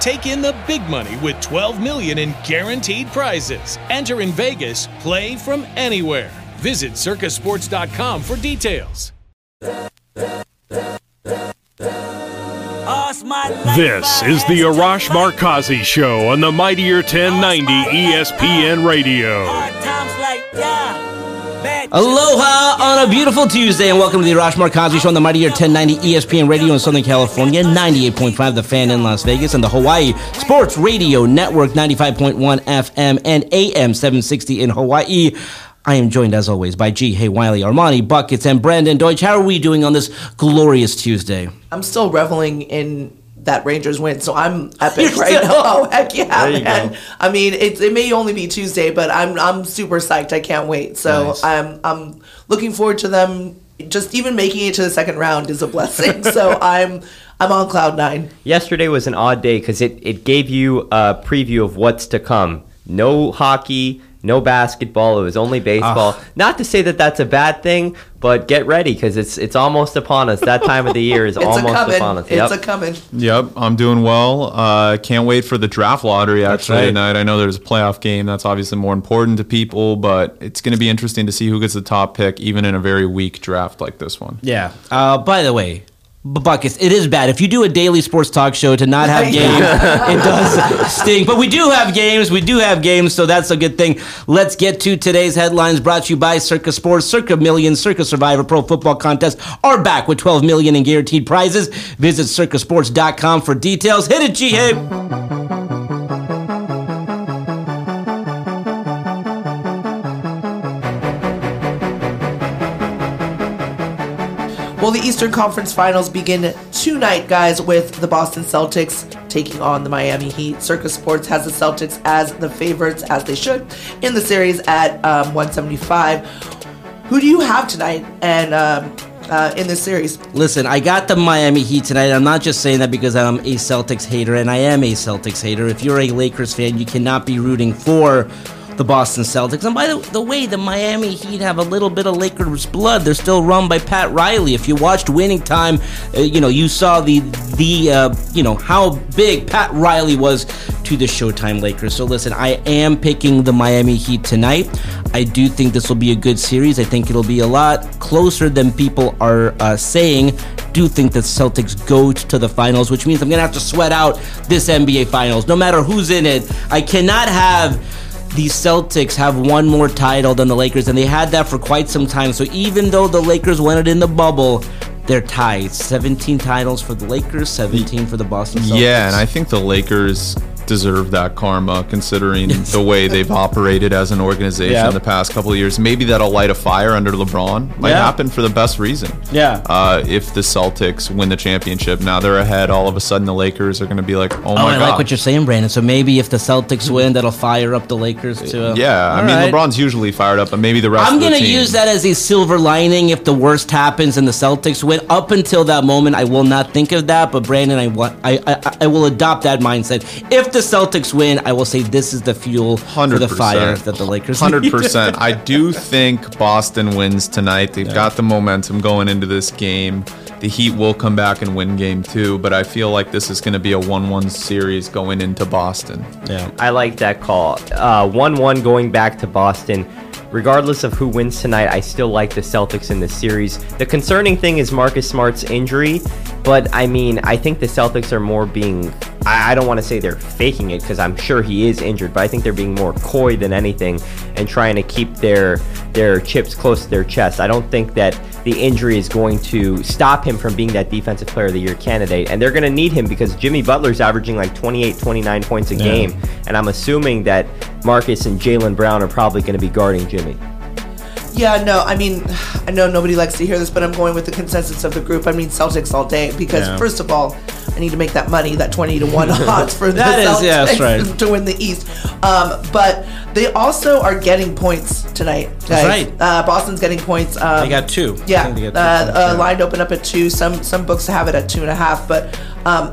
Take in the big money with 12 million in guaranteed prizes. Enter in Vegas, play from anywhere. Visit circasports.com for details. This is the Arash Markazi Show on the Mightier 1090 ESPN Radio. Aloha on a beautiful Tuesday, and welcome to the Arash Markazi Show on the Mighty Mightier 1090 ESPN Radio in Southern California, 98.5 The Fan in Las Vegas, and the Hawaii Sports Radio Network, 95.1 FM and AM 760 in Hawaii. I am joined, as always, by Ji Hae Wiley, Armani Buckets, and Brandon Deutsch. How are we doing on this glorious Tuesday? I'm still reveling in that Rangers win, so I'm epic You're right still- now. Oh heck yeah, There you man! go. I mean, it, it may only be Tuesday, but I'm I'm super psyched. I can't wait. So Nice. I'm I'm looking forward to them. Just even making it to the second round is a blessing. so I'm I'm on cloud nine. Yesterday was an odd day because it, it gave you a preview of what's to come. No hockey, no basketball. It was only baseball. Not to say that that's a bad thing, but get ready because it's it's almost upon us. That time of the year is almost a upon us. It's Yep. a coming. Yep, I'm doing well. Uh, can't wait for the draft lottery actually right. tonight. I know there's a playoff game that's obviously more important to people, but it's going to be interesting to see who gets the top pick, even in a very weak draft like this one. Yeah. Uh, by the way, B- Buckets, it is bad. If you do a daily sports talk show to not have games, it does stink. But we do have games. We do have games, so that's a good thing. Let's get to today's headlines brought to you by Circa Sports. Circa Million, Circa Survivor Pro Football Contest are back with 12 million in guaranteed prizes. Visit circasports.com for details. Hit it, G the Eastern Conference Finals begin tonight, guys, with the Boston Celtics taking on the Miami Heat. Circa Sports has the Celtics as the favorites, as they should, in the series at um, 175. Who do you have tonight and um, uh, in this series? Listen, I got the Miami Heat tonight. I'm not just saying that because I'm a Celtics hater, and I am a Celtics hater. If you're a Lakers fan, you cannot be rooting for the Boston Celtics. And by the, the way, the Miami Heat have a little bit of Lakers blood. They're still run by Pat Riley. If you watched Winning Time, uh, you know you saw the the uh, you know how big Pat Riley was to the Showtime Lakers. So listen, I am picking the Miami Heat tonight. I do think this will be a good series. I think it'll be a lot closer than people are uh, saying. Do think that Celtics go to the finals, which means I'm gonna have to sweat out this NBA Finals, no matter who's in it. I cannot have the Celtics have one more title than the Lakers, and they had that for quite some time. So even though the Lakers won it in the bubble, they're tied. 17 titles for the Lakers, 17 for the Boston Celtics. Yeah, and I think the Lakers deserve that karma considering the way they've operated as an organization Yeah. the past couple of years. Maybe that'll light a fire under LeBron. Might Yeah. happen for the best reason. Yeah. Uh, if the Celtics win the championship, now they're ahead. All of a sudden, the Lakers are going to be like, "Oh, Oh, my I god!" I like what you're saying, Brandon. So maybe if the Celtics win, that'll fire up the Lakers too. Yeah, I mean, right. LeBron's usually fired up, but maybe the rest. Of the thing I'm gonna use that as a silver lining if the worst happens and the Celtics win. Up until that moment, I will not think of that. But Brandon, I want, I, I, I will adopt that mindset. If the Celtics win, I will say this is the fuel for the fire that the Lakers. Hundred percent. I do think Boston wins tonight. They've got the momentum going into this game. The Heat will come back and win game two, but I feel like this is going to be a one-one series going into Boston. Yeah. I like that call. Uh, 1 1 going back to Boston. Regardless of who wins tonight, I still like the Celtics in this series. The concerning thing is Marcus Smart's injury, but I mean, I think the Celtics are more being. I, I don't want to say they're faking it because I'm sure he is injured, but I think they're being more coy than anything and trying to keep their their chips close to their chest. I don't think that the injury is going to stop him from being that defensive player of the year candidate, and they're going to need him because Jimmy Butler's averaging like 28, 29 points a game, and I'm assuming that Marcus and Jaylen Brown are probably going to be guarding Jimmy. Yeah, no, I mean, I know nobody likes to hear this, but I'm going with the consensus of the group. I mean, Celtics all day because, Yeah. first of all, I need to make that money, that 20 to 1 odds for the That is- Celtics yeah, that's right. to win the East. Um, but they also are getting points tonight, guys. right. Uh, Boston's getting points. Um, They got two. I Yeah, think they uh, got two uh, yeah. line open up at two. Some some books have it at two and a half, but um,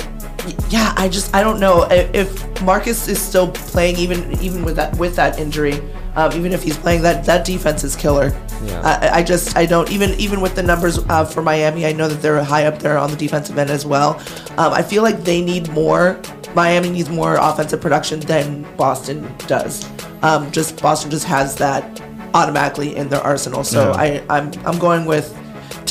yeah, I just I don't know if Marcus is still playing even even with that with that injury. Um, even if he's playing, that that defense is killer. Yeah. I, I just I don't even even with the numbers uh, for Miami. I know that they're high up there on the defensive end as well. Um, I feel like they need more. Miami needs more offensive production than Boston does. Um, just Boston just has that automatically in their arsenal. So I I'm I'm going with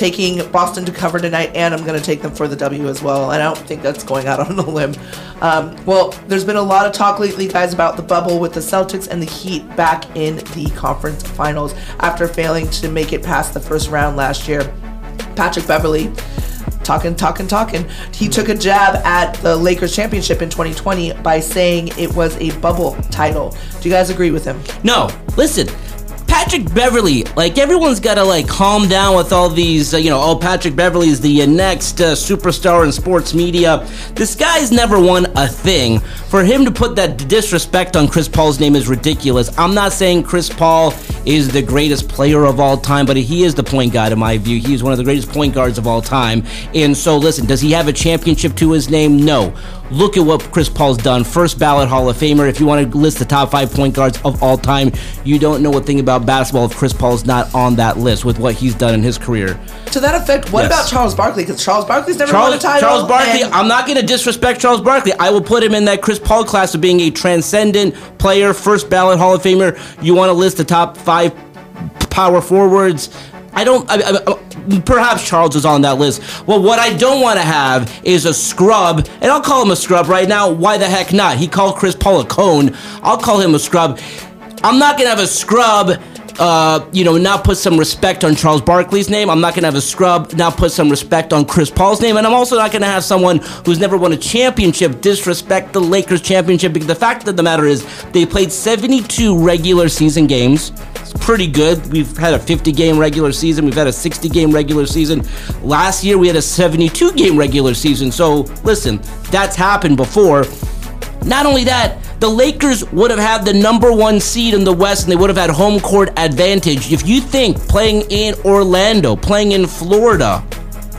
taking Boston to cover tonight, and I'm going to take them for the W as well. And I don't think that's going out on a limb. Um, well, there's been a lot of talk lately, guys, about the bubble with the Celtics and the Heat back in the conference finals after failing to make it past the first round last year. Patrick Beverley. Talking, talking, talking. He took a jab at the Lakers championship in 2020 by saying it was a bubble title. Do you guys agree with him? No, listen. Patrick Beverley, like everyone's got to like calm down with all these, uh, you know, oh Patrick Beverley is the uh, next uh, superstar in sports media. This guy's never won a thing. For him to put that disrespect on Chris Paul's name is ridiculous. I'm not saying Chris Paul is the greatest player of all time, but he is the point guard in my view. He is one of the greatest point guards of all time. And so, listen, does he have a championship to his name? No. Look at what Chris Paul's done. First ballot Hall of Famer. If you want to list the top five point guards of all time, you don't know a thing about basketball if Chris Paul's not on that list with what he's done in his career. To that effect, what Yes. about Charles Barkley? Because Charles Barkley's never won a title. Charles Barkley, and- I'm not going to disrespect Charles Barkley. I will put him in that Chris Paul class of being a transcendent player, first ballot Hall of Famer. You want to list the top five power forwards? I don't. I, I, I- perhaps Charles is on that list. Well, what I don't want to have is a scrub, and I'll call him a scrub right now. Why the heck not? He called Chris Paul a cone. I'll call him a scrub. I'm not gonna have a scrub. Uh, you know, not put some respect on Charles Barkley's name. I'm not gonna have a scrub. Not put some respect on Chris Paul's name, and I'm also not gonna have someone who's never won a championship disrespect the Lakers championship because the fact of the matter is they played 72 regular season games. It's pretty good. We've had a 50 game regular season. We've had a 60 game regular season. Last year we had a 72 game regular season. So listen, that's happened before. Not only that, the Lakers would have had the number one seed in the West and they would have had home court advantage. If you think playing in Orlando, playing in Florida,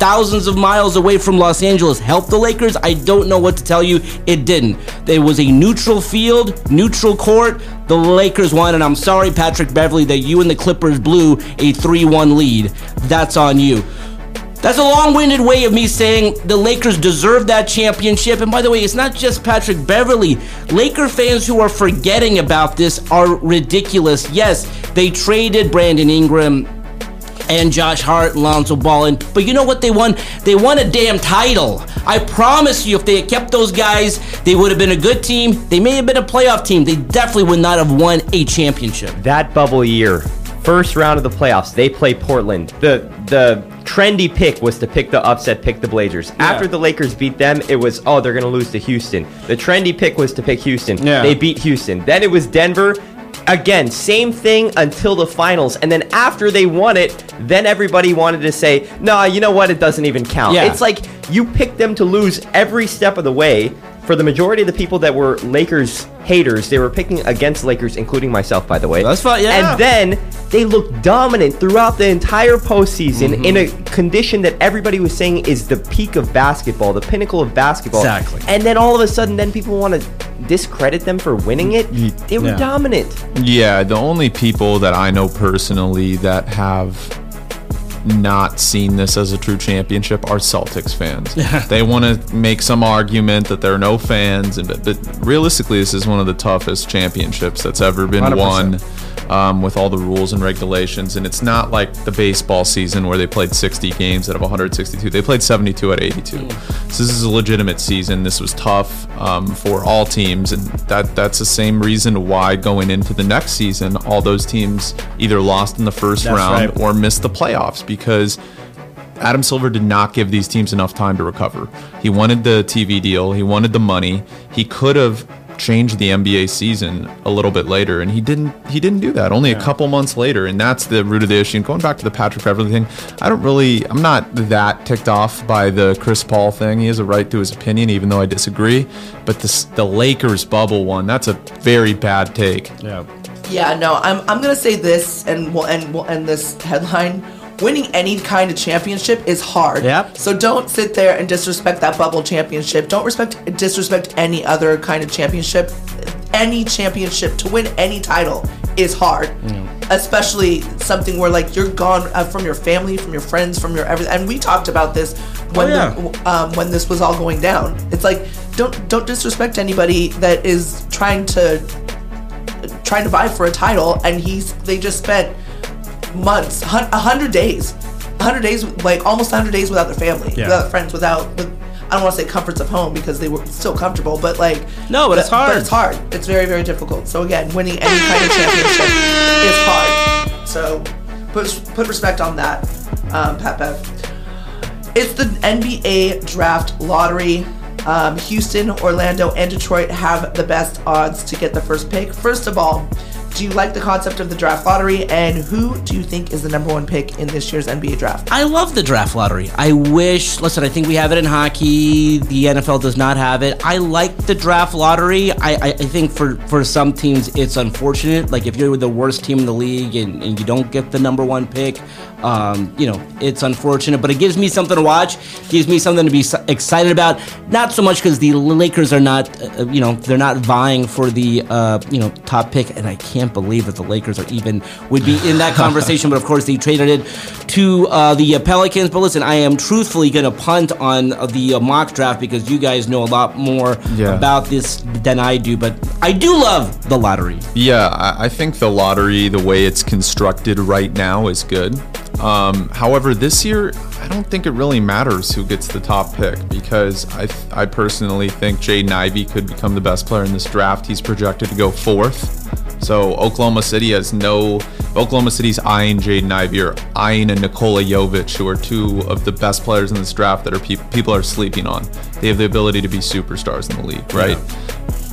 thousands of miles away from Los Angeles helped the Lakers, I don't know what to tell you. It didn't. It was a neutral field, neutral court. The Lakers won, and I'm sorry, Patrick Beverley, that you and the Clippers blew a 3 1 lead. That's on you. That's a long winded way of me saying the Lakers deserve that championship. And by the way, it's not just Patrick Beverley. Laker fans who are forgetting about this are ridiculous. Yes, they traded Brandon Ingram and Josh Hart and Lonzo Ball. But you know what they won? They won a damn title. I promise you, if they had kept those guys, they would have been a good team. They may have been a playoff team. They definitely would not have won a championship. that bubble year, first round of the playoffs, they play Portland. The the trendy pick was to pick the upset, pick the Blazers. After the Lakers beat them, it was oh they're gonna lose to Houston. The trendy pick was to pick Houston. Yeah. They beat Houston. Then it was Denver. Again, same thing until the finals. And then after they won it, then everybody wanted to say, nah, you know what? It doesn't even count. Yeah. It's like you picked them to lose every step of the way. For the majority of the people that were Lakers haters, they were picking against Lakers, including myself, by the way. That's fine, yeah. And then they looked dominant throughout the entire postseason in a mm-hmm. condition that everybody was saying is the peak of basketball, the pinnacle of basketball. Exactly. And then all of a sudden, then people want to discredit them for winning it. Mm-hmm. They were Yeah. dominant. Yeah, the only people that I know personally that have not seen this as a true championship are Celtics fans. they want to make some argument that there are no fans, and but, but realistically, this is one of the toughest championships that's ever been 100%. won. Um, with all the rules and regulations, and it's not like the baseball season where they played 60 games out of 162. They played 72 out of 82. So this is a legitimate season. This was tough um, for all teams, and that that's the same reason why going into the next season, all those teams either lost in the first That's round right. or missed the playoffs because Adam Silver did not give these teams enough time to recover. He wanted the TV deal, he wanted the money. He could have change the NBA season a little bit later, and he didn't. He didn't do that. Only a couple months later, and that's the root of the issue. And going back to the Patrick Beverley thing, I don't really. I'm not that ticked off by the Chris Paul thing. He has a right to his opinion, even though I disagree. But this, the Lakers bubble one, that's a very bad take. Yeah. Yeah, no, I'm, I'm gonna say this, and we'll end we'll end this headline. Winning any kind of championship is hard. Yep. So don't sit there and disrespect that bubble championship. Don't respect disrespect any other kind of championship. Any championship to win any title is hard, especially something where like you're gone uh, from your family, from your friends, from your everything. And we talked about this when Oh, yeah. the, um, when this was all going down. It's like don't don't disrespect anybody that is trying to trying to vie for a title, and he's they just spent months, a hundred days, a hundred days, like almost a hundred days without their family, Yeah. without friends, without. With, I don't want to say comforts of home because they were still comfortable, but like No, but it's But hard. it's hard. It's very very difficult. So again, winning any kind of championship is hard. So put put respect on that, um, Pat Bev. It's the NBA draft lottery. Um, Houston, Orlando, and Detroit have the best odds to get the first pick. First of all, do you like the concept of the draft lottery? And who do you think is the number one pick in this year's NBA draft? I love the draft lottery. I wish, listen, I think we have it in hockey. The NFL does not have it. I like the draft lottery. I, I, I think for, for some teams, it's unfortunate. Like if you're the worst team in the league and, and you don't get the number one pick, um, you know, it's unfortunate. But it gives me something to watch, gives me something to be excited about. Not so much because the Lakers are not, uh, you know, they're not vying for the, uh, you know, top pick. And I can't believe that the Lakers are even, would be in that conversation. but of course, they traded it to uh, the Pelicans. But listen, I am truthfully going to punt on the mock draft because you guys know a lot more Yeah. about this than I do. But I do love the lottery. Yeah, I, I think the lottery, the way it's constructed right now, is good. Um, however, this year, I don't think it really matters who gets the top pick because I, I personally think Jaden Ivey could become the best player in this draft. He's projected to go fourth. So Oklahoma City has no. Oklahoma City's eyeing Jaden Ivey or eyeing a Nikola Jovic, who are two of the best players in this draft that are pe- people are sleeping on. They have the ability to be superstars in the league, right?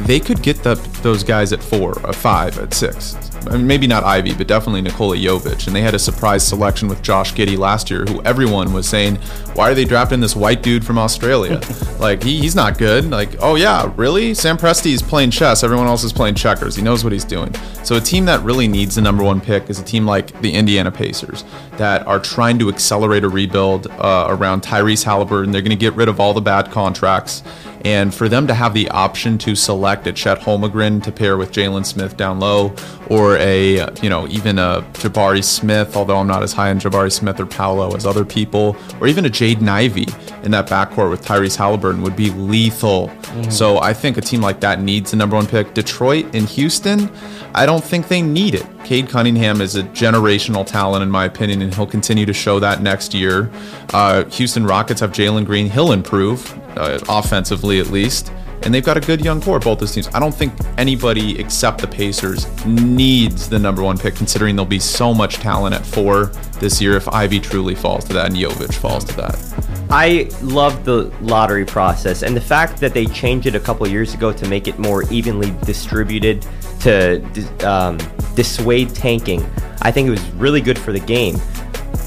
They could get the, those guys at four, at five, at six. I mean, maybe not Ivey, but definitely Nikola Jovic. And they had a surprise selection with Josh Giddey last year, who everyone was saying, why are they drafting this white dude from Australia? like, he, he's not good. Like, oh, yeah, really? Sam Presti is playing chess. Everyone else is playing checkers. He knows what he's doing. So, a team that really needs the number one pick is a team like the Indiana Pacers that are trying to accelerate a rebuild uh, around Tyrese Haliburton. They're going to get rid of all the bad contracts. Tracks. And for them to have the option to select a Chet Holmgren to pair with Jalen Smith down low, or a you know even a Jabari Smith, although I'm not as high on Jabari Smith or Paolo as other people, or even a Jaden Ivey in that backcourt with Tyrese Haliburton would be lethal. So I think a team like that needs a number one pick. Detroit and Houston, I don't think they need it. Cade Cunningham is a generational talent, in my opinion, and he'll continue to show that next year. Uh, Houston Rockets have Jalen Green. He'll improve, uh, offensively at least. And they've got a good young core, both those teams. I don't think anybody except the Pacers needs the number one pick, considering there'll be so much talent at four this year if Ivey truly falls to that and Jovic falls to that. I love the lottery process and the fact that they changed it a couple years ago to make it more evenly distributed to um, dissuade tanking. I think it was really good for the game.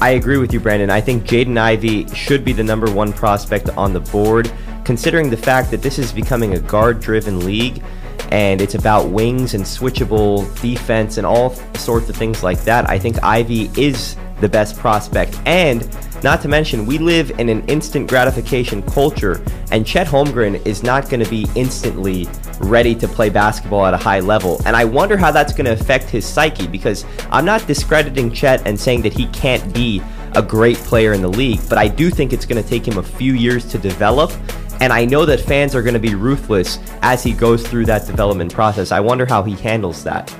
I agree with you, Brandon. I think Jaden Ivey should be the number one prospect on the board, considering the fact that this is becoming a guard driven league and it's about wings and switchable defense and all sorts of things like that. I think Ivey is the best prospect. And not to mention, we live in an instant gratification culture, and Chet Holmgren is not going to be instantly ready to play basketball at a high level. And I wonder how that's going to affect his psyche because I'm not discrediting Chet and saying that he can't be a great player in the league, but I do think it's going to take him a few years to develop. And I know that fans are going to be ruthless as he goes through that development process. I wonder how he handles that.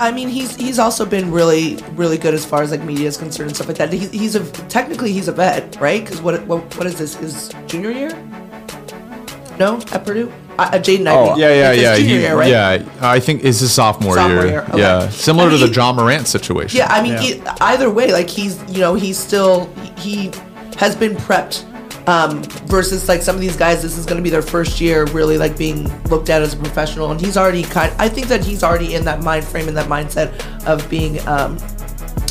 I mean, he's he's also been really really good as far as like media is concerned and stuff like that. He, he's a technically he's a vet, right? Because what, what what is this? His junior year? No, at Purdue. Uh, uh, Jaden Ivey. Oh, Yeah, yeah, yeah. junior He, year, right? Yeah, I think it's his sophomore, Sophomore year. year, okay. Yeah, similar I mean, to the John Morant situation. Yeah, I mean, e- either way, like he's you know he's still he has been prepped Um, versus like some of these guys, this is going to be their first year really like being looked at as a professional, and he's already kind. I think that he's already in that mind frame and that mindset of being um,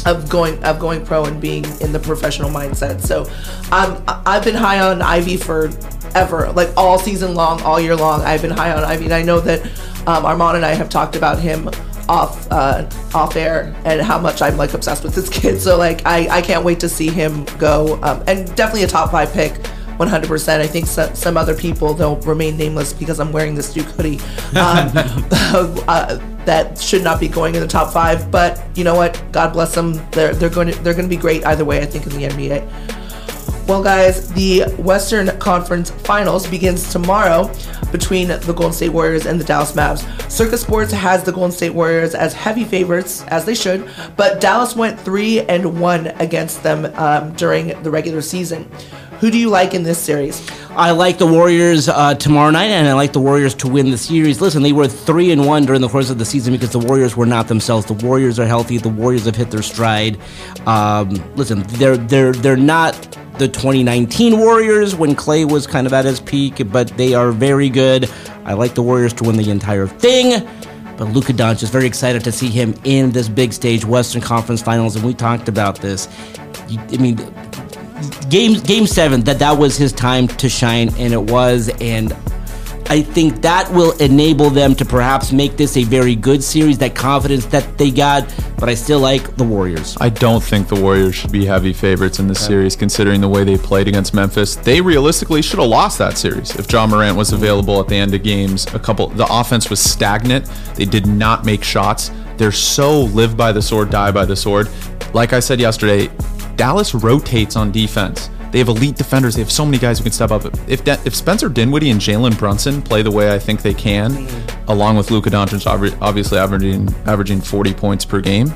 of going of going pro and being in the professional mindset. So um, I've been high on Ivey for ever, like all season long, all year long. I've been high on Ivey, and I know that um, Armand and I have talked about him off uh, off air and how much I'm like obsessed with this kid. So like I, I can't wait to see him go um, and definitely a top five pick. 100%. I think so, some other people, they'll remain nameless because I'm wearing this Duke hoodie, um, uh, that should not be going in the top five. But you know what? God bless them. They're, they're going to they're going to be great either way. I think in the NBA. Well, guys, the Western Conference Finals begins tomorrow between the Golden State Warriors and the Dallas Mavs. Circa Sports has the Golden State Warriors as heavy favorites, as they should, but Dallas went three and one against them um, during the regular season. Who do you like in this series? I like the Warriors uh, tomorrow night, and I like the Warriors to win the series. Listen, they were three and one during the course of the season because the Warriors were not themselves. The Warriors are healthy. The Warriors have hit their stride. Um, listen, they're they're they're not the 2019 Warriors when Klay was kind of at his peak, but they are very good. I like the Warriors to win the entire thing. But Luka Doncic, is very excited to see him in this big stage, Western Conference Finals, and we talked about this. I mean, game game seven that that was his time to shine and it was and I think that will enable them to perhaps make this a very good series that confidence that they got but I still like the Warriors I don't think the Warriors should be heavy favorites in this series, considering the way they played against Memphis. They realistically should have lost that series if John Morant was available at the end of games. A couple, the offense was stagnant. They did not make shots. They're so live by the sword, die by the sword. Like I said yesterday, Dallas rotates on defense. They have elite defenders. They have so many guys who can step up. If that, if Spencer Dinwiddie and Jalen Brunson play the way I think they can, mm. along with Luka Doncic obviously averaging averaging 40 points per game,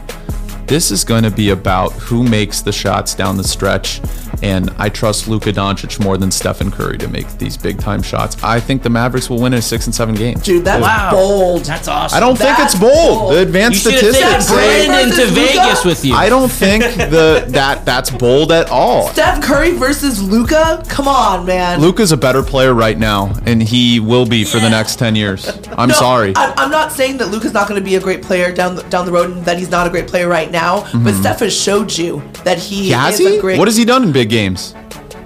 this is going to be about who makes the shots down the stretch. And I trust Luka Doncic more than Stephen Curry to make these big time shots. I think the Mavericks will win in six and seven games. Dude, that's Wow. bold. that's awesome I don't think it's bold. bold. The advanced should have statistics taken Brandon to Vegas with you I don't think the that that's bold at all. Steph Curry versus Luka? Come on, man. Luka's a better player right now, and he will be for the next ten years. I'm No, sorry. I'm, I'm not saying that Luka's not going to be a great player down the, down the road and that he's not a great player right now, but mm-hmm. Steph has showed you that he Has is he? a great. What has he done in big games?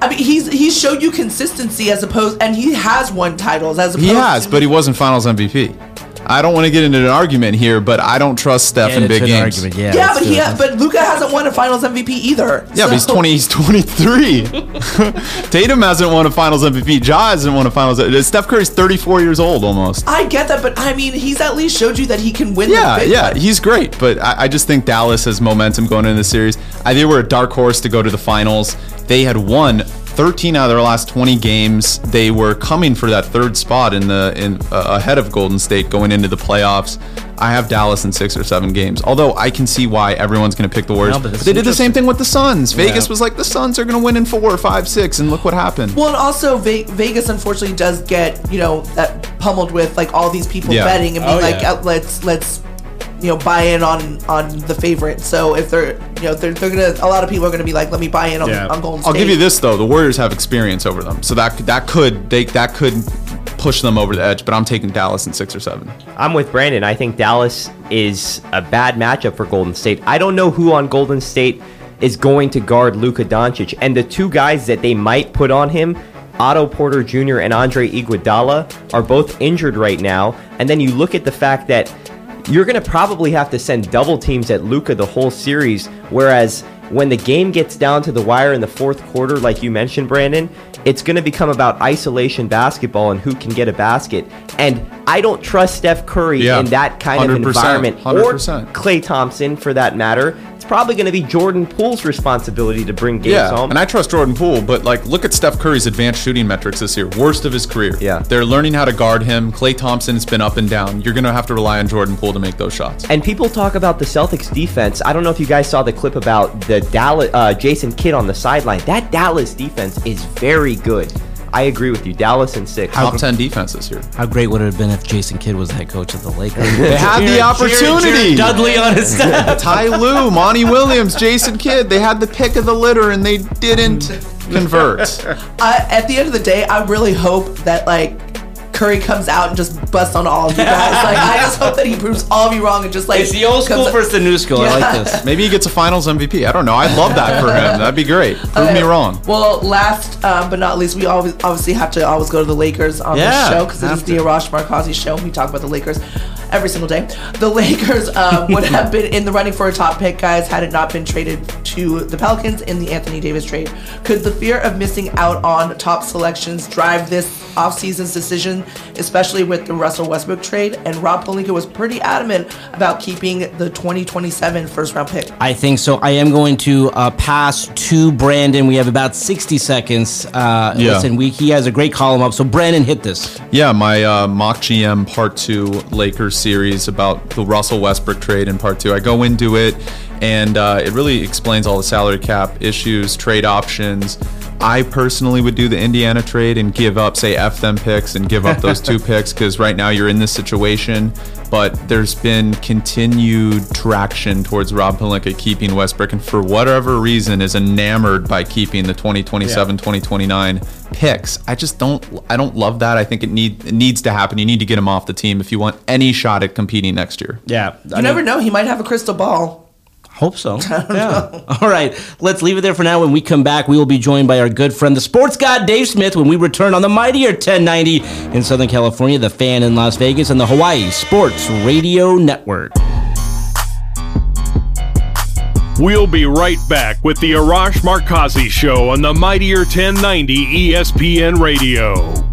I mean, he's he's showed you consistency as opposed, and he has won titles as opposed. He has, to, but he wasn't Finals MVP. I don't want to get into an argument here, but I don't trust Steph Yeah, in it's big an games. argument, yeah, Yeah, but he ha- but Luka hasn't won a Finals MVP either. Yeah, but he's 20. He's 23. Tatum hasn't won a Finals MVP. Ja hasn't won a Finals. Uh, Steph Curry's 34 years old almost. I get that, but I mean, he's at least showed you that he can win. Yeah, the yeah, one. he's great, but I, I just think Dallas has momentum going into the series. I they were a dark horse to go to the finals. They had won 13 out of their last 20 games. They were coming for that third spot in the in uh, ahead of Golden State going into the playoffs. I have Dallas in six or seven games. Although I can see why everyone's going to pick the Warriors. No, but but they did the same thing with the Suns. Vegas Yeah. was like the Suns are going to win in four, five, six, and look what happened. Well, and also Ve- Vegas unfortunately does get you know that pummeled with like all these people Yeah. betting and being Oh, like, yeah. uh, let's let's you know buy in on on the favorite. So if they're you know they're, they're gonna a lot of people are gonna be like, let me buy in on, Yeah. on Golden State. I'll give you this though: the Warriors have experience over them, so that that could they that could push them over the edge. But I'm taking Dallas in six or seven. I'm with Brandon. I think Dallas is a bad matchup for Golden State. I don't know who on Golden State is going to guard Luka Doncic, and the two guys that they might put on him. Otto Porter Jr. and Andre Iguodala are both injured right now, and then you look at the fact that you're going to probably have to send double teams at Luka the whole series. Whereas when the game gets down to the wire in the fourth quarter, like you mentioned, Brandon, it's going to become about isolation basketball and who can get a basket. And I don't trust Steph Curry Yeah, in that kind of 100%, environment, 100%. or Klay Thompson for that matter. Probably going to be Jordan Poole's responsibility to bring games Yeah, home. and I trust Jordan Poole, but like, look at Steph Curry's advanced shooting metrics this year, worst of his career. Yeah. they're learning how to guard him. Klay Thompson's been up and down. You're gonna have to rely on Jordan Poole to make those shots. And people talk about the Celtics defense. I don't know if you guys saw the clip about the Dallas uh, Jason Kidd on the sideline. That Dallas defense is very good. I agree with you. Dallas and six. Top ten defenses here. How great would it have been if Jason Kidd was the head coach of the Lakers? They had the opportunity. Dudley on his staff. Ty Lue, Monty Williams, Jason Kidd. They had the pick of the litter and they didn't convert. I, at the end of the day, I really hope that like Curry comes out and just busts on all of you guys. like I just hope that he proves all of you wrong and just like It's the old school versus the new school. I like this. Maybe he gets a Finals MVP. I don't know. I'd love that for him. That'd be great. Prove me wrong. Well, last um, but not least, we always obviously have to always go to the Lakers on Yeah, this show because it is have the to. Arash Markazi show. We talk about the Lakers every single day. The Lakers um, would have been in the running for a top pick, guys, had it not been traded to the Pelicans in the Anthony Davis trade. Could the fear of missing out on top selections drive this offseason's decision, especially with the Russell Westbrook trade? And Rob Pelinka was pretty adamant about keeping the 2027 first round pick. I think so. I am going to uh, pass to Brandon. We have about 60 seconds. Uh, Yeah. Listen, we, he has a great column up. So, Brandon, hit this. Yeah, my uh, mock GM part two Lakers series about the Russell Westbrook trade in part two. I go into it, and uh, it really explains all the salary cap issues, trade options. I personally would do the Indiana trade and give up, say, F them picks and give up those two picks because right now you're in this situation. But there's been continued traction towards Rob Pelinka keeping Westbrook, and for whatever reason, is enamored by keeping the 2027, 2029 picks. I just don't. I don't love that. I think it need it needs to happen. You need to get him off the team if you want any shot at competing next year. Yeah. You never know; he might have a crystal ball. Hope so. yeah. All right. Let's leave it there for now. When we come back, we will be joined by our good friend, the sports god Dave Smith, when we return on the mightier 1090 in Southern California, the fan in Las Vegas, and the Hawaii Sports Radio Network. We'll be right back with the Arash Markazi Show on the Mightier 1090 ESPN Radio.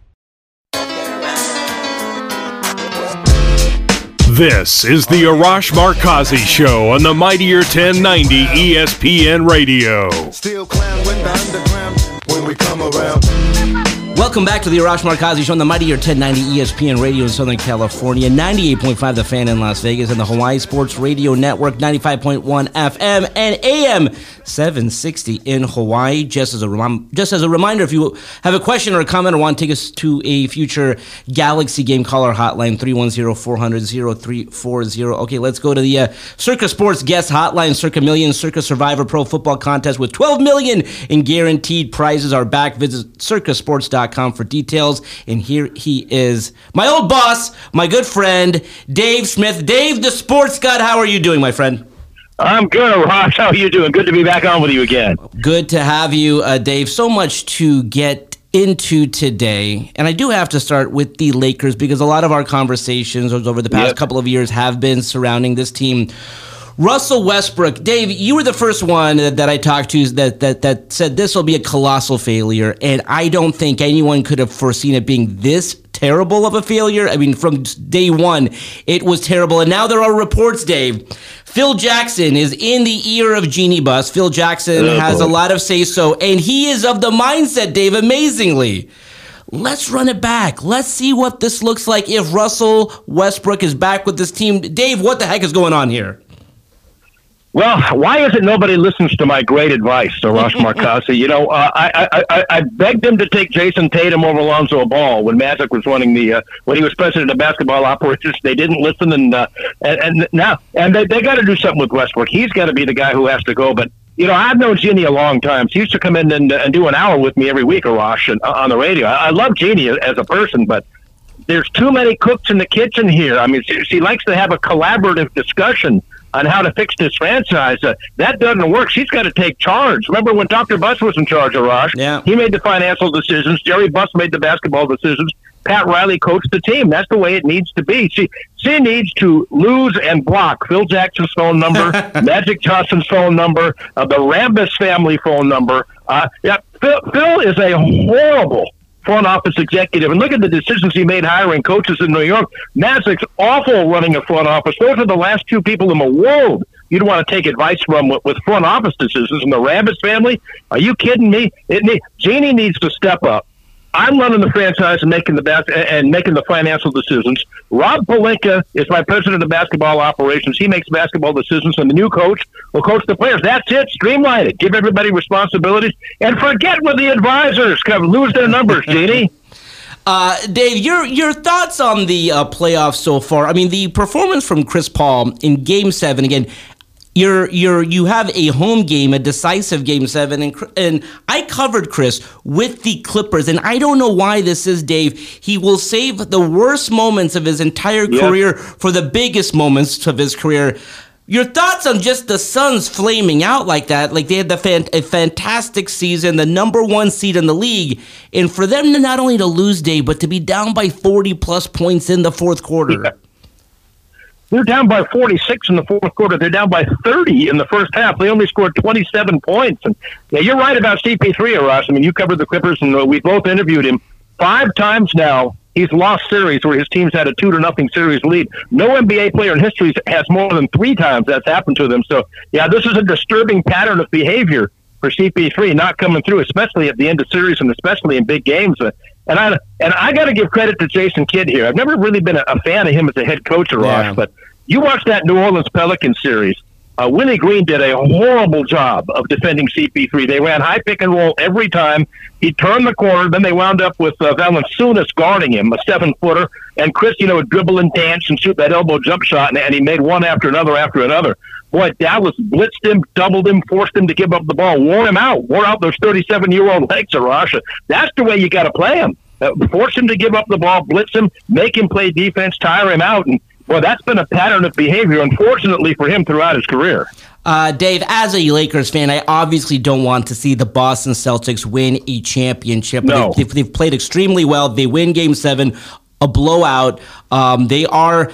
This is the Arash Markazi Show on the Mightier 1090 ESPN Radio. Still clown with the underground when we come around. Welcome back to the Arash Markazi Show on the mightier 1090 ESPN Radio in Southern California, 98.5 The Fan in Las Vegas, and the Hawaii Sports Radio Network, 95.1 FM and AM 760 in Hawaii. Just as a rem- just as a reminder, if you have a question or a comment or want to take us to a future Galaxy game, call our hotline 310-400-0340. Okay, let's go to the uh, Circa Sports guest hotline. Circa Million Circa Survivor Pro Football Contest with 12 million in guaranteed prizes Our back. Visit circasports.com for details. And here he is, my old boss, my good friend, Dave Smith. Dave, the sports god, how are you doing, my friend? I'm good, Ross. How are you doing? Good to be back on with you again. Good to have you, uh, Dave. So much to get into today. And I do have to start with the Lakers because a lot of our conversations over the past Yep. couple of years have been surrounding this team. Russell Westbrook, Dave, you were the first one that, that I talked to that, that, that said this will be a colossal failure. And I don't think anyone could have foreseen it being this terrible of a failure. I mean, from day one, it was terrible. And now there are reports, Dave. Phil Jackson is in the ear of Jeanie Buss. Phil Jackson Oh, has boy. a lot of say so, and he is of the mindset, Dave, amazingly. Let's run it back. Let's see what this looks like if Russell Westbrook is back with this team. Dave, what the heck is going on here? Well, why is it nobody listens to my great advice, to Ross? You know, uh, I, I, I, I begged him to take Jayson Tatum over Alonzo Ball when Magic was running the uh, when he was president of basketball operations. They didn't listen, and uh, and, and now and they they got to do something with Westbrook. He's got to be the guy who has to go. But you know, I've known Jeanie a long time. She used to come in and, and do an hour with me every week, Arash, and, uh, on the radio. I, I love Jeanie as a person, but there's too many cooks in the kitchen here. I mean, she, she likes to have a collaborative discussion on how to fix this franchise. Uh, that doesn't work. She's got to take charge. Remember when Dr. Buss was in charge of Rush? Yeah. He made the financial decisions. Jerry Buss made the basketball decisions. Pat Riley coached the team. That's the way it needs to be. She she needs to lose and block Phil Jackson's phone number, Magic Johnson's phone number, uh, the Rambis family phone number. Uh, yeah, Phil, Phil is a horrible front office executive. And look at the decisions he made hiring coaches in New York. Mazic's awful running a front office. Those are the last two people in the world you'd want to take advice from with, front office decisions. And the Rambis family, are you kidding me? It need, Jeanie needs to step up. I'm running the franchise and making the best and making the financial decisions. Rob Pelinka is my president of basketball operations. He makes basketball decisions, and the new coach will coach the players. That's it. Streamline it. Give everybody responsibilities, and forget with the advisors. Come lose their numbers, Jeanie. Uh, Dave, your your thoughts on the uh, playoffs so far? I mean, the performance from Chris Paul in Game Seven again you're you're you have a home game, a decisive game seven, and and I covered Chris with the Clippers, and I don't know why this is, Dave. He will save the worst moments of his entire yep. career for the biggest moments of his career. Your thoughts on just the Suns flaming out like that? Like they had the fan- a fantastic season, the number one seed in the league, and for them to not only to lose, Dave, but to be down by forty plus points in the fourth quarter. Yeah. They're down by 46 in the fourth quarter. They're down by 30 in the first half. They only scored 27 points. And yeah, you're right about CP3, Ross. I mean, you covered the Clippers, and uh, we both interviewed him five times now. He's lost series where his team's had a two to nothing series lead. No NBA player in history has more than three times that's happened to them. So, yeah, this is a disturbing pattern of behavior for CP3 not coming through, especially at the end of series and especially in big games. Uh, and I and I got to give credit to Jason Kidd here. I've never really been a, a fan of him as a head coach, Ross, yeah. but you watch that New Orleans Pelican series. Uh, Willie Green did a horrible job of defending CP3. They ran high pick and roll every time. He turned the corner. Then they wound up with uh, Valanciunas guarding him, a seven footer, and Chris, you know, would dribble and dance and shoot that elbow jump shot, and, and he made one after another after another. Boy, Dallas blitzed him, doubled him, forced him to give up the ball, wore him out, wore out those 37 year old legs of Rasha. That's the way you got to play him. Uh, force him to give up the ball, blitz him, make him play defense, tire him out, and well, that's been a pattern of behavior, unfortunately, for him throughout his career. Uh, Dave, as a Lakers fan, I obviously don't want to see the Boston Celtics win a championship. No. They've, they've played extremely well. They win Game Seven, a blowout. Um, they are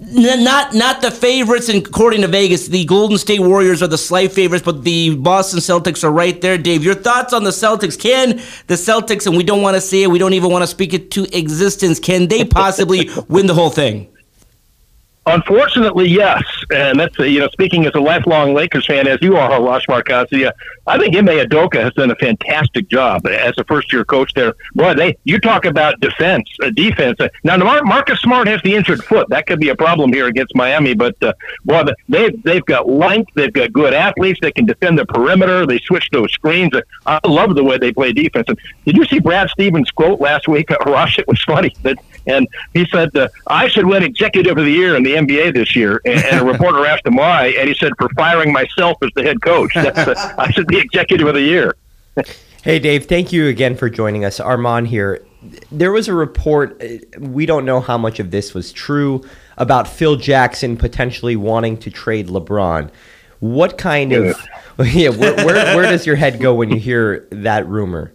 not not the favorites according to Vegas. The Golden State Warriors are the slight favorites, but the Boston Celtics are right there. Dave, your thoughts on the Celtics? Can the Celtics, and we don't want to see it, we don't even want to speak it to existence, can they possibly win the whole thing? Unfortunately, yes, and that's you know speaking as a lifelong Lakers fan as you are, Ross Markazi. I think Ime Udoka has done a fantastic job as a first year coach there. Boy, they you talk about defense, uh, defense. Now, Marcus Smart has the injured foot. That could be a problem here against Miami. But uh, boy, they they've got length. They've got good athletes. They can defend the perimeter. They switch those screens. I love the way they play defense. And did you see Brad Stevens' quote last week? Ross, it was funny that and he said, uh, I should win Executive of the Year the NBA this year. And, and a reporter asked him why, and he said, for firing myself as the head coach. That's, uh, I should be Executive of the Year. hey, Dave, thank you again for joining us. Armand here. There was a report, uh, we don't know how much of this was true, about Phil Jackson potentially wanting to trade LeBron. What kind of, yeah, where, where, where does your head go when you hear that rumor?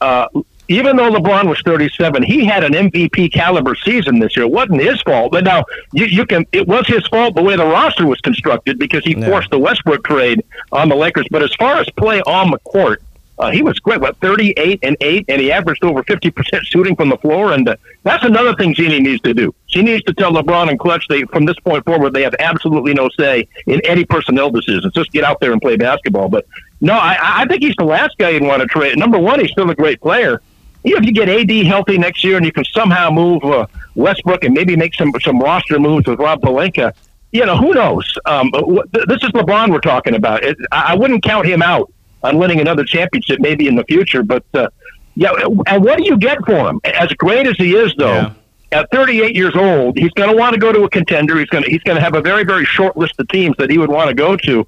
Uh, even though LeBron was 37, he had an MVP caliber season this year. It wasn't his fault. But now you, you can, it was his fault the way the roster was constructed because he yeah. forced the Westbrook trade on the Lakers. But as far as play on the court, uh, he was great. What 38 and eight, and he averaged over 50 percent shooting from the floor. And uh, that's another thing Jeanie needs to do. She needs to tell LeBron and Klutch they from this point forward they have absolutely no say in any personnel decisions. Just get out there and play basketball. But no, I, I think he's the last guy you'd want to trade. Number one, he's still a great player you know, if you get AD healthy next year and you can somehow move uh, Westbrook and maybe make some some roster moves with Rob Pelinka, you know, who knows? Um, this is LeBron we're talking about. It, I wouldn't count him out on winning another championship maybe in the future, but uh, yeah. And what do you get for him? As great as he is, though. Yeah. At 38 years old, he's going to want to go to a contender. He's going to he's going to have a very very short list of teams that he would want to go to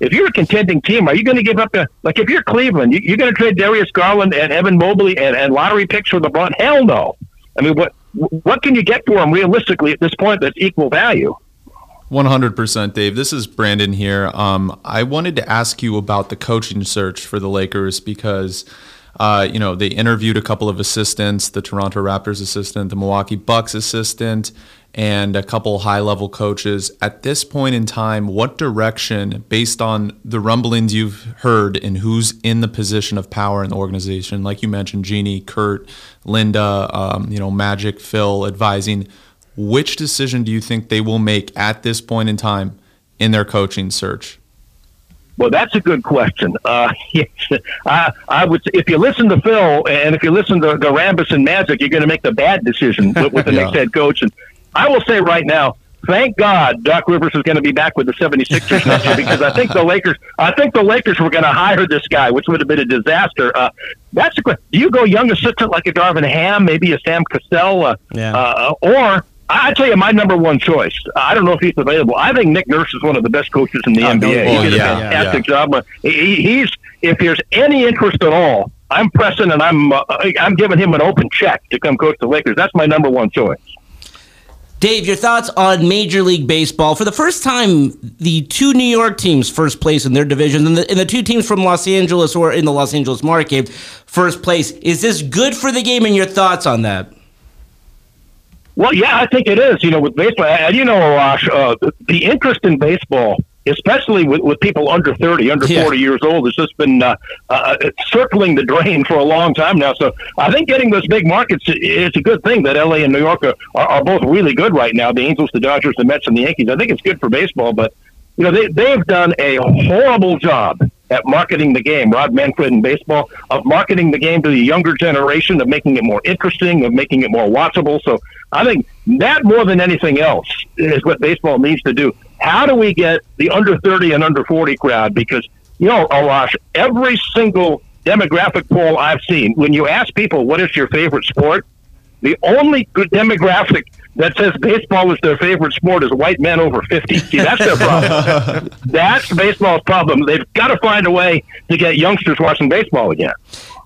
if you're a contending team, are you going to give up a like if you're Cleveland, you, are going to trade Darius Garland and Evan Mobley and, and lottery picks for LeBron? Hell no. I mean, what what can you get for him realistically at this point that's equal value? 100% Dave. This is Brandon here. Um, I wanted to ask you about the coaching search for the Lakers because Uh, you know, they interviewed a couple of assistants, the Toronto Raptors assistant, the Milwaukee Bucks assistant, and a couple high level coaches. At this point in time, what direction, based on the rumblings you've heard and who's in the position of power in the organization, like you mentioned, Jeanie, Kurt, Linda, um, you know, Magic, Phil, advising, which decision do you think they will make at this point in time in their coaching search? Well, that's a good question. Uh, I, I would. If you listen to Phil and if you listen to, Rambis and Magic, you're going to make the bad decision with, with the yeah. next head coach. And I will say right now, thank God Doc Rivers is going to be back with the 76ers next year because I think the Lakers, I think the Lakers were going to hire this guy, which would have been a disaster. Uh, that's a question. Do you go young assistant like a Darvin Ham, maybe a Sam Cassell, uh, yeah. uh, or I tell you, my number one choice. I don't know if he's available. I think Nick Nurse is one of the best coaches in the oh, NBA. No, he did yeah, a fantastic yeah. job. He, he's if there's any interest at all, I'm pressing and I'm uh, I'm giving him an open check to come coach the Lakers. That's my number one choice. Dave, your thoughts on Major League Baseball? For the first time, the two New York teams first place in their division, and the, and the two teams from Los Angeles or in the Los Angeles market first place. Is this good for the game? And your thoughts on that? Well, yeah, I think it is. You know, with baseball, and you know, Arash, uh, the interest in baseball especially with, with people under 30, under yeah. 40 years old, has just been uh, uh, circling the drain for a long time now. So I think getting those big markets is a good thing that LA and New York are, are, both really good right now. The Angels, the Dodgers, the Mets, and the Yankees. I think it's good for baseball, but you know they they've done a horrible job at marketing the game. Rob Manfred in baseball of marketing the game to the younger generation, of making it more interesting, of making it more watchable. So I think that more than anything else is what baseball needs to do. How do we get the under 30 and under 40 crowd? Because, you know, Arash, every single demographic poll I've seen, when you ask people what is your favorite sport, the only good demographic that says baseball is their favorite sport is white men over 50. See, that's their problem. that's baseball's problem. They've got to find a way to get youngsters watching baseball again.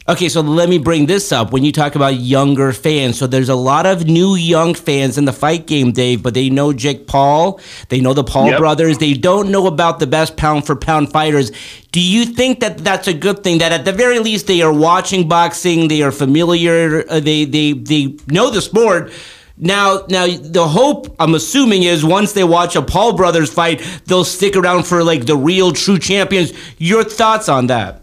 Okay, so let me bring this up. When you talk about younger fans, so there's a lot of new young fans in the fight game, Dave, but they know Jake Paul, they know the Paul yep. brothers, they don't know about the best pound for pound fighters. Do you think that that's a good thing? That at the very least they are watching boxing, they are familiar, uh, they they they know the sport. Now, now the hope I'm assuming is once they watch a Paul brothers fight, they'll stick around for like the real true champions. Your thoughts on that?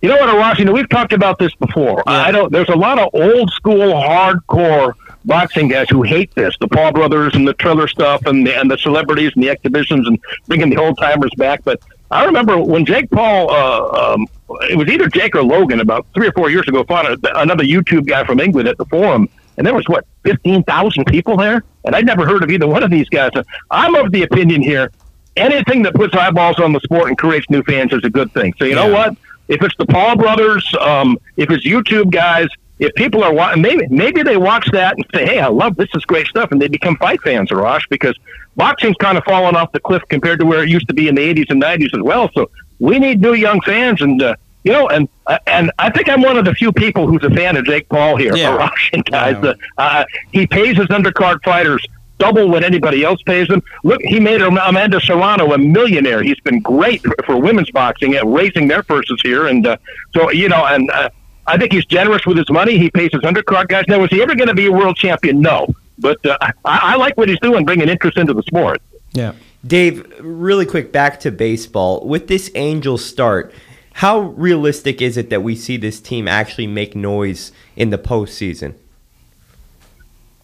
You know what, Washington? We've talked about this before. Yeah. I don't. There's a lot of old school, hardcore boxing guys who hate this, the Paul brothers and the Triller stuff, and the and the celebrities and the exhibitions and bringing the old timers back. But I remember when Jake Paul, uh, um, it was either Jake or Logan, about three or four years ago, fought a, another YouTube guy from England at the Forum, and there was what fifteen thousand people there, and I'd never heard of either one of these guys. I'm of the opinion here. Anything that puts eyeballs on the sport and creates new fans is a good thing. So you yeah. know what? If it's the Paul brothers, um, if it's YouTube guys, if people are watching, maybe maybe they watch that and say, "Hey, I love this is great stuff," and they become fight fans, Arash, because boxing's kind of fallen off the cliff compared to where it used to be in the '80s and '90s as well. So we need new young fans, and uh, you know, and uh, and I think I'm one of the few people who's a fan of Jake Paul here, yeah. Arash and guys. Yeah. Uh, he pays his undercard fighters double what anybody else pays them. Look, he made Amanda Serrano a millionaire. He's been great for women's boxing at raising their purses here, and uh, so you know, and uh, I think he's generous with his money. He pays his undercard guys. Now, is he ever going to be a world champion? No, but uh, I, I like what he's doing, bringing interest into the sport. Yeah, Dave. Really quick, back to baseball with this Angels start. How realistic is it that we see this team actually make noise in the postseason?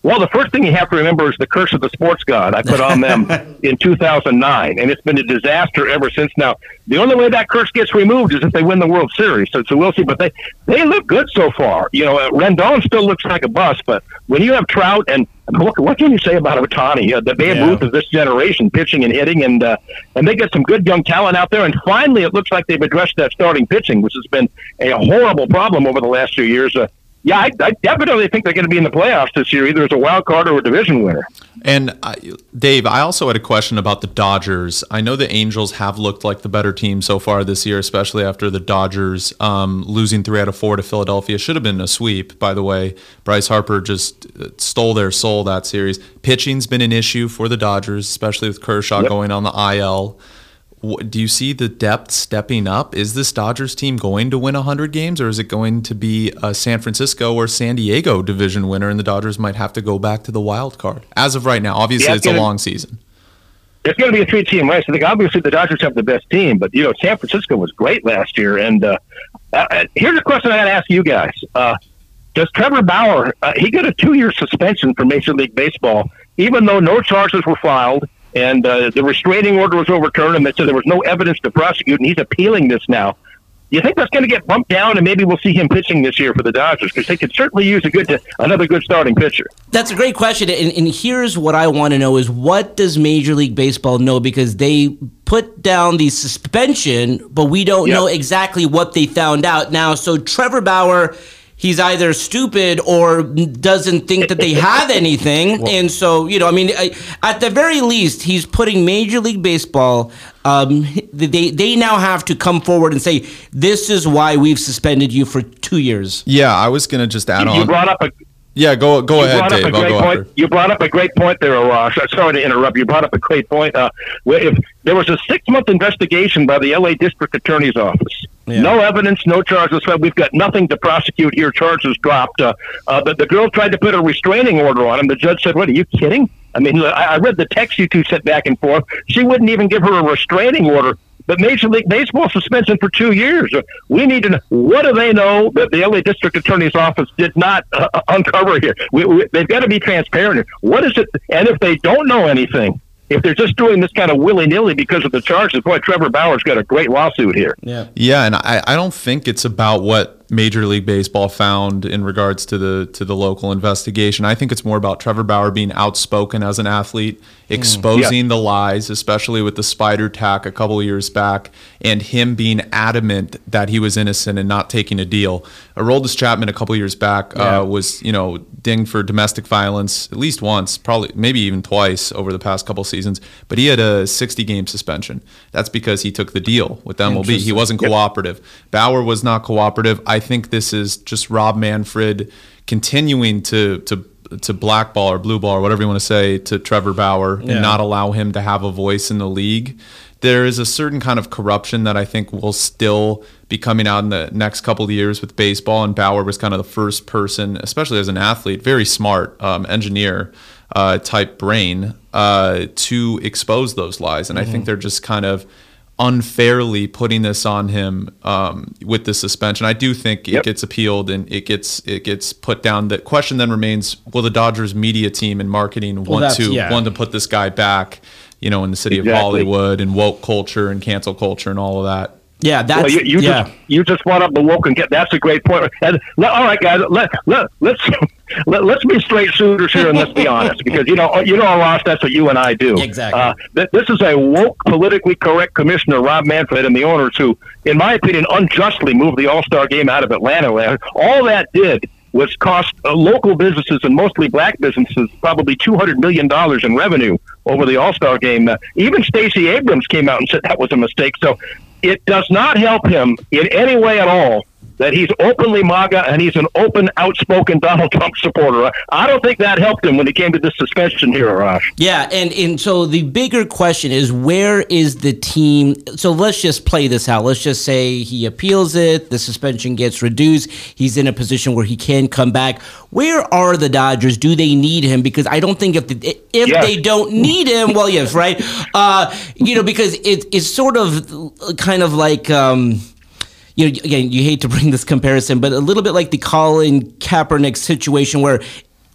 Well, the first thing you have to remember is the curse of the sports god I put on them in 2009, and it's been a disaster ever since. Now, the only way that curse gets removed is if they win the World Series. So, so we'll see. But they they look good so far. You know, Rendon still looks like a bust, but when you have Trout and what, what can you say about Ohtani, uh, the Babe yeah. Ruth of this generation, pitching and hitting, and uh, and they get some good young talent out there. And finally, it looks like they've addressed that starting pitching, which has been a horrible problem over the last few years. Uh, yeah, I, I, definitely think they're going to be in the playoffs this year, either as a wild card or a division winner. And uh, Dave, I also had a question about the Dodgers. I know the Angels have looked like the better team so far this year, especially after the Dodgers um, losing three out of four to Philadelphia. Should have been a sweep, by the way. Bryce Harper just uh, stole their soul that series. Pitching's been an issue for the Dodgers, especially with Kershaw yep. going on the IL. Do you see the depth stepping up? Is this Dodgers team going to win 100 games, or is it going to be a San Francisco or San Diego division winner, and the Dodgers might have to go back to the wild card? As of right now, obviously Yeah, it's a gonna- long season. It's going to be a three-team race. I think obviously the Dodgers have the best team, but you know San Francisco was great last year. And uh, uh, here's a question I got to ask you guys: uh, Does Trevor Bauer? Uh, he got a two-year suspension from Major League Baseball, even though no charges were filed and uh, the restraining order was overturned, and they said there was no evidence to prosecute, and he's appealing this now. Do you think that's going to get bumped down, and maybe we'll see him pitching this year for the Dodgers because they could certainly use a good, another good starting pitcher. That's a great question, and, and here's what I want to know: is what does Major League Baseball know? Because they put down the suspension, but we don't Yep. know exactly what they found out now. So Trevor Bauer. He's either stupid or doesn't think that they have anything, and so you know. I mean, I, at the very least, he's putting Major League Baseball. Um, they they now have to come forward and say this is why we've suspended you for two years. Yeah, I was gonna just add You on. brought up a Yeah, go go you ahead, Dave. I'll go point. after. You brought up a great point there, Ross. Sorry to interrupt. You brought up a great point. Uh, if there was a six-month investigation by the L.A. District Attorney's Office, no evidence, no charges. So we've got nothing to prosecute here. Charges dropped. Uh, uh, but the girl tried to put a restraining order on him. The judge said, "What? Are you kidding?" I mean, I, I read the text you two sent back and forth. She wouldn't even give her a restraining order. But Major League Baseball suspension for two years. We need to know what do they know that the LA District Attorney's Office did not uh, uncover here. We, we, they've got to be transparent. What is it? And if they don't know anything, if they're just doing this kind of willy nilly because of the charges, boy, Trevor Bauer's got a great lawsuit here. Yeah. Yeah, and I, I don't think it's about what Major League Baseball found in regards to the to the local investigation. I think it's more about Trevor Bauer being outspoken as an athlete, exposing the lies, especially with the spider tack a couple of years back, and him being adamant that he was innocent and not taking a deal. Aroldis Chapman a couple years back uh, was you know dinged for domestic violence at least once, probably maybe even twice over the past couple seasons, but he had a 60 game suspension. That's because he took the deal with MLB. He wasn't cooperative. Bauer was not cooperative. I think this is just Rob Manfred continuing to to to blackball or blue ball or whatever you want to say to Trevor Bauer Yeah. and not allow him to have a voice in the league. There is a certain kind of corruption that I think will still be coming out in the next couple of years with baseball. And Bauer was kind of the first person, especially as an athlete, very smart um, engineer uh, type brain, uh, to expose those lies. And I think they're just kind of unfairly putting this on him um, with the suspension. I do think it gets appealed and it gets it gets put down. The question then remains: Will the Dodgers media team and marketing want to yeah. want to put this guy back? You know, in the city of Hollywood and woke culture and cancel culture and all of that. Yeah, that's Well, you, you yeah. just you just brought up the woke and get that's a great point. And all right, guys, let let let's let, let's be straight shooters here and let's be honest because you know you know Ross, that's what you and I do. Exactly. Uh, th- this is a woke, politically correct commissioner, Rob Manfred, and the owners who, in my opinion, unjustly moved the All Star game out of Atlanta. All that did was cost uh, local businesses and mostly black businesses probably two hundred million dollars in revenue over the All Star game. Uh, even Stacey Abrams came out and said that was a mistake. So it does not help him in any way at all that he's openly MAGA and he's an open, outspoken Donald Trump supporter. I don't think that helped him when it came to this suspension here, Arash. Yeah, and, and so the bigger question is where is the team? So let's just play this out. Let's just say he appeals it, the suspension gets reduced, he's in a position where he can come back. Where are the Dodgers? Do they need him? Because I don't think if the, if Yes. they don't need him, well, yes, right. Uh, you know, because it, it's sort of kind of like. Um, you know, again, you hate to bring this comparison, but a little bit like the Colin Kaepernick situation where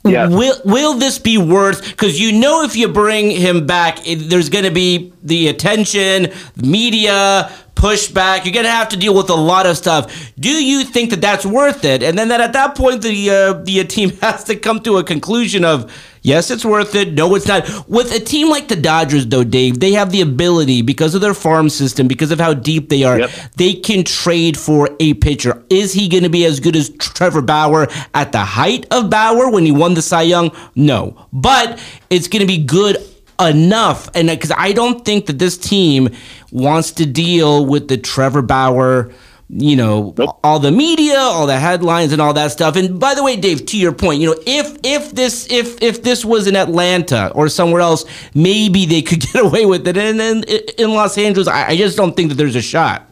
Yes. will will this be worth because you know if you bring him back it, there's going to be the attention media pushback you're going to have to deal with a lot of stuff do you think that that's worth it and then that at that point the uh, the team has to come to a conclusion of yes it's worth it no it's not with a team like the Dodgers though Dave they have the ability because of their farm system because of how deep they are Yep. they can trade for a pitcher. Is he going to be as good as Trevor Bauer at the height of Bauer when he won the Cy Young? No, but it's going to be good enough. And because I don't think that this team wants to deal with the Trevor Bauer you know Nope. all the media all the headlines and all that stuff and by the way dave to your point you know if if this if if this was in atlanta or somewhere else maybe they could get away with it and then in los angeles i, I just don't think that there's a shot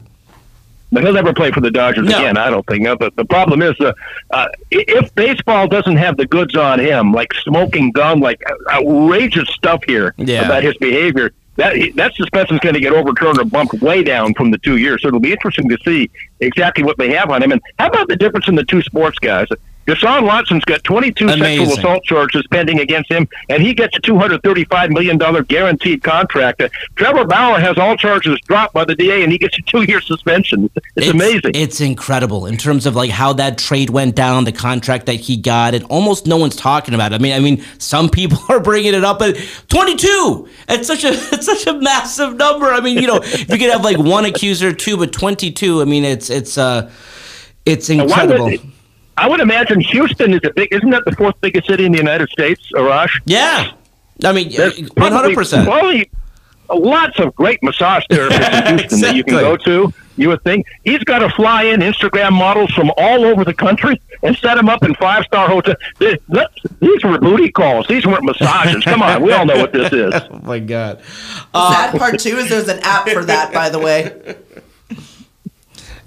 But he'll never play for the Dodgers No. again. I don't think. No, But the problem is, uh, uh, if baseball doesn't have the goods on him, like smoking gun, like outrageous stuff here Yeah. about his behavior, that that suspension's going to get overturned or bumped way down from the two years. So it'll be interesting to see exactly what they have on him. And how about the difference in the two sports guys? Deshaun Watson's got 22 Amazing. sexual assault charges pending against him, and he gets a $235 million guaranteed contract. Uh, Trevor Bauer has all charges dropped by the DA, and he gets a two-year suspension. It's, amazing. It's incredible in terms of like how that trade went down, the contract that he got, and almost no one's talking about it. I mean, I mean, some people are bringing it up, but 22. It's such a it's such a massive number. I mean, you know, if you could have like one accuser, two, but 22. I mean, it's it's uh, it's incredible. I would imagine Houston is a big. Isn't that the fourth biggest city in the United States, Arash? Yeah, I mean, uh, 100. percent Probably lots of great massage therapists in Houston that you can go to. You would think he's got to fly in Instagram models from all over the country and set them up in five star hotels. These these were booty calls. These weren't massages. Come on, we all know what this is. Oh my god. The sad uh, part too is there's an app for that, by the way.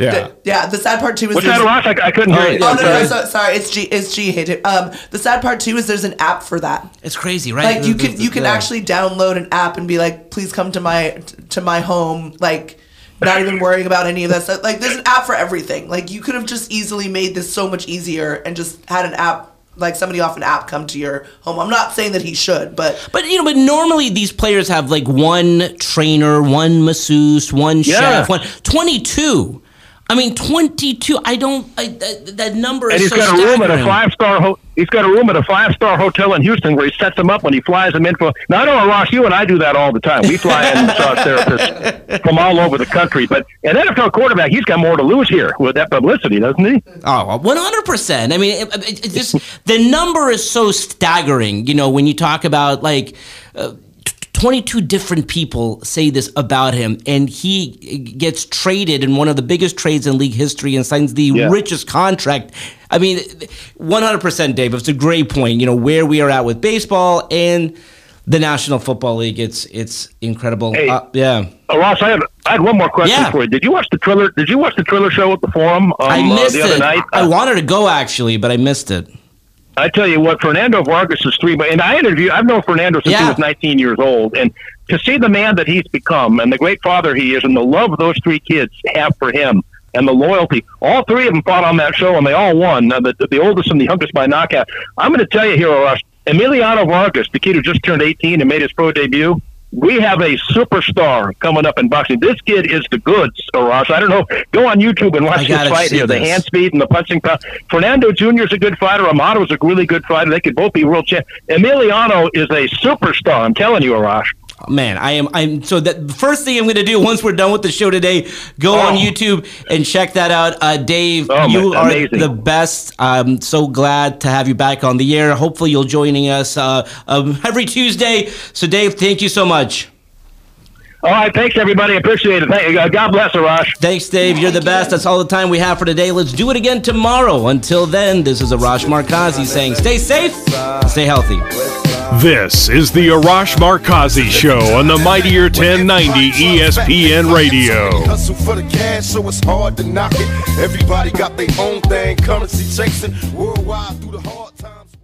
Yeah. Yeah, the sad part too is What's there's- that, Arash? I, I couldn't hear you. Oh no, no, sorry. so, sorry, it's G, it's G. Hate it. Um, the sad part too is there's an app for that. It's crazy, right? Like you can you can Yeah. actually download an app and be like, please come to my to my home. Like, not even worrying about any of that stuff. Like, there's an app for everything. Like, you could have just easily made this so much easier and just had an app like somebody off an app come to your home. I'm not saying that he should, but But you know, but normally these players have like one trainer, one masseuse, one Yeah. chef, one 22. I mean, 22. I don't. I, that, that number And is he's so got a room at a five star. Ho- he's got a room at a five star hotel in Houston where he sets them up when he flies them in for. Now I know Ross, you and I do that all the time. We fly in massage therapists from all over the country. But an NFL quarterback, he's got more to lose here with that publicity, doesn't he? Oh, 100%. I mean, it, it, it just the number is so staggering, you know, when you talk about like uh, t- 22 different people say this about him and he gets traded in one of the biggest trades in league history and signs the Yeah. richest contract. I mean, 100% Dave, it's a great point, you know, where we are at with baseball and the National Football League. It's it's incredible. Hey. Uh, yeah. Oh, Ross, I had I had one more question Yeah. for you. Did you watch the Triller? Did you watch the Triller show at the Forum um, I missed uh, the other it. night? I wanted to go actually, but I missed it. I tell you what, Fernando Vargas is three. And I interview. I've known Fernando since he was 19 years old, and to see the man that he's become, and the great father he is, and the love those three kids have for him, and the loyalty. All three of them fought on that show, and they all won. Uh, the, the oldest and the youngest by knockout. I'm going to tell you here, Rush. Emiliano Vargas, the kid who just turned 18 and made his pro debut. We have a superstar coming up in boxing. This kid is the goods, Arash. I don't know. Go on YouTube and watch this fight here. The this. hand speed and the punching power. Fernando Jr. is a good fighter. Amado is a really good fighter. They could both be world champ. Emiliano is a superstar. I'm telling you, Arash. Man, I am. I'm so that the first thing I'm going to do once we're done with the show today, go on Oh. YouTube and check that out. Uh, Dave, Oh, you man, are amazing. the best. I'm so glad to have you back on the air. Hopefully, you'll joining us uh, um, every Tuesday. So, Dave, thank you so much. All right, thanks everybody. Appreciate it. Thank, uh, God bless, Arash. Thanks, Dave. You're the best. That's all the time we have for today. Let's do it again tomorrow. Until then, this is Arash Markazi saying, stay safe, stay healthy. This is the Arash Markazi Show on the Mightier 1090 ESPN Radio. Hustle for the cash, so it's hard to knock it. Everybody got their own thing, currency chasing worldwide through the hard times.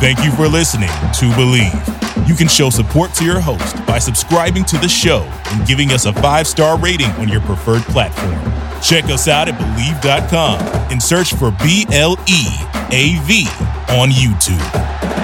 Thank you for listening to Bleav. You can show support to your host by subscribing to the show and giving us a five star rating on your preferred platform. Check us out at Bleav.com and search for B L E A V on YouTube.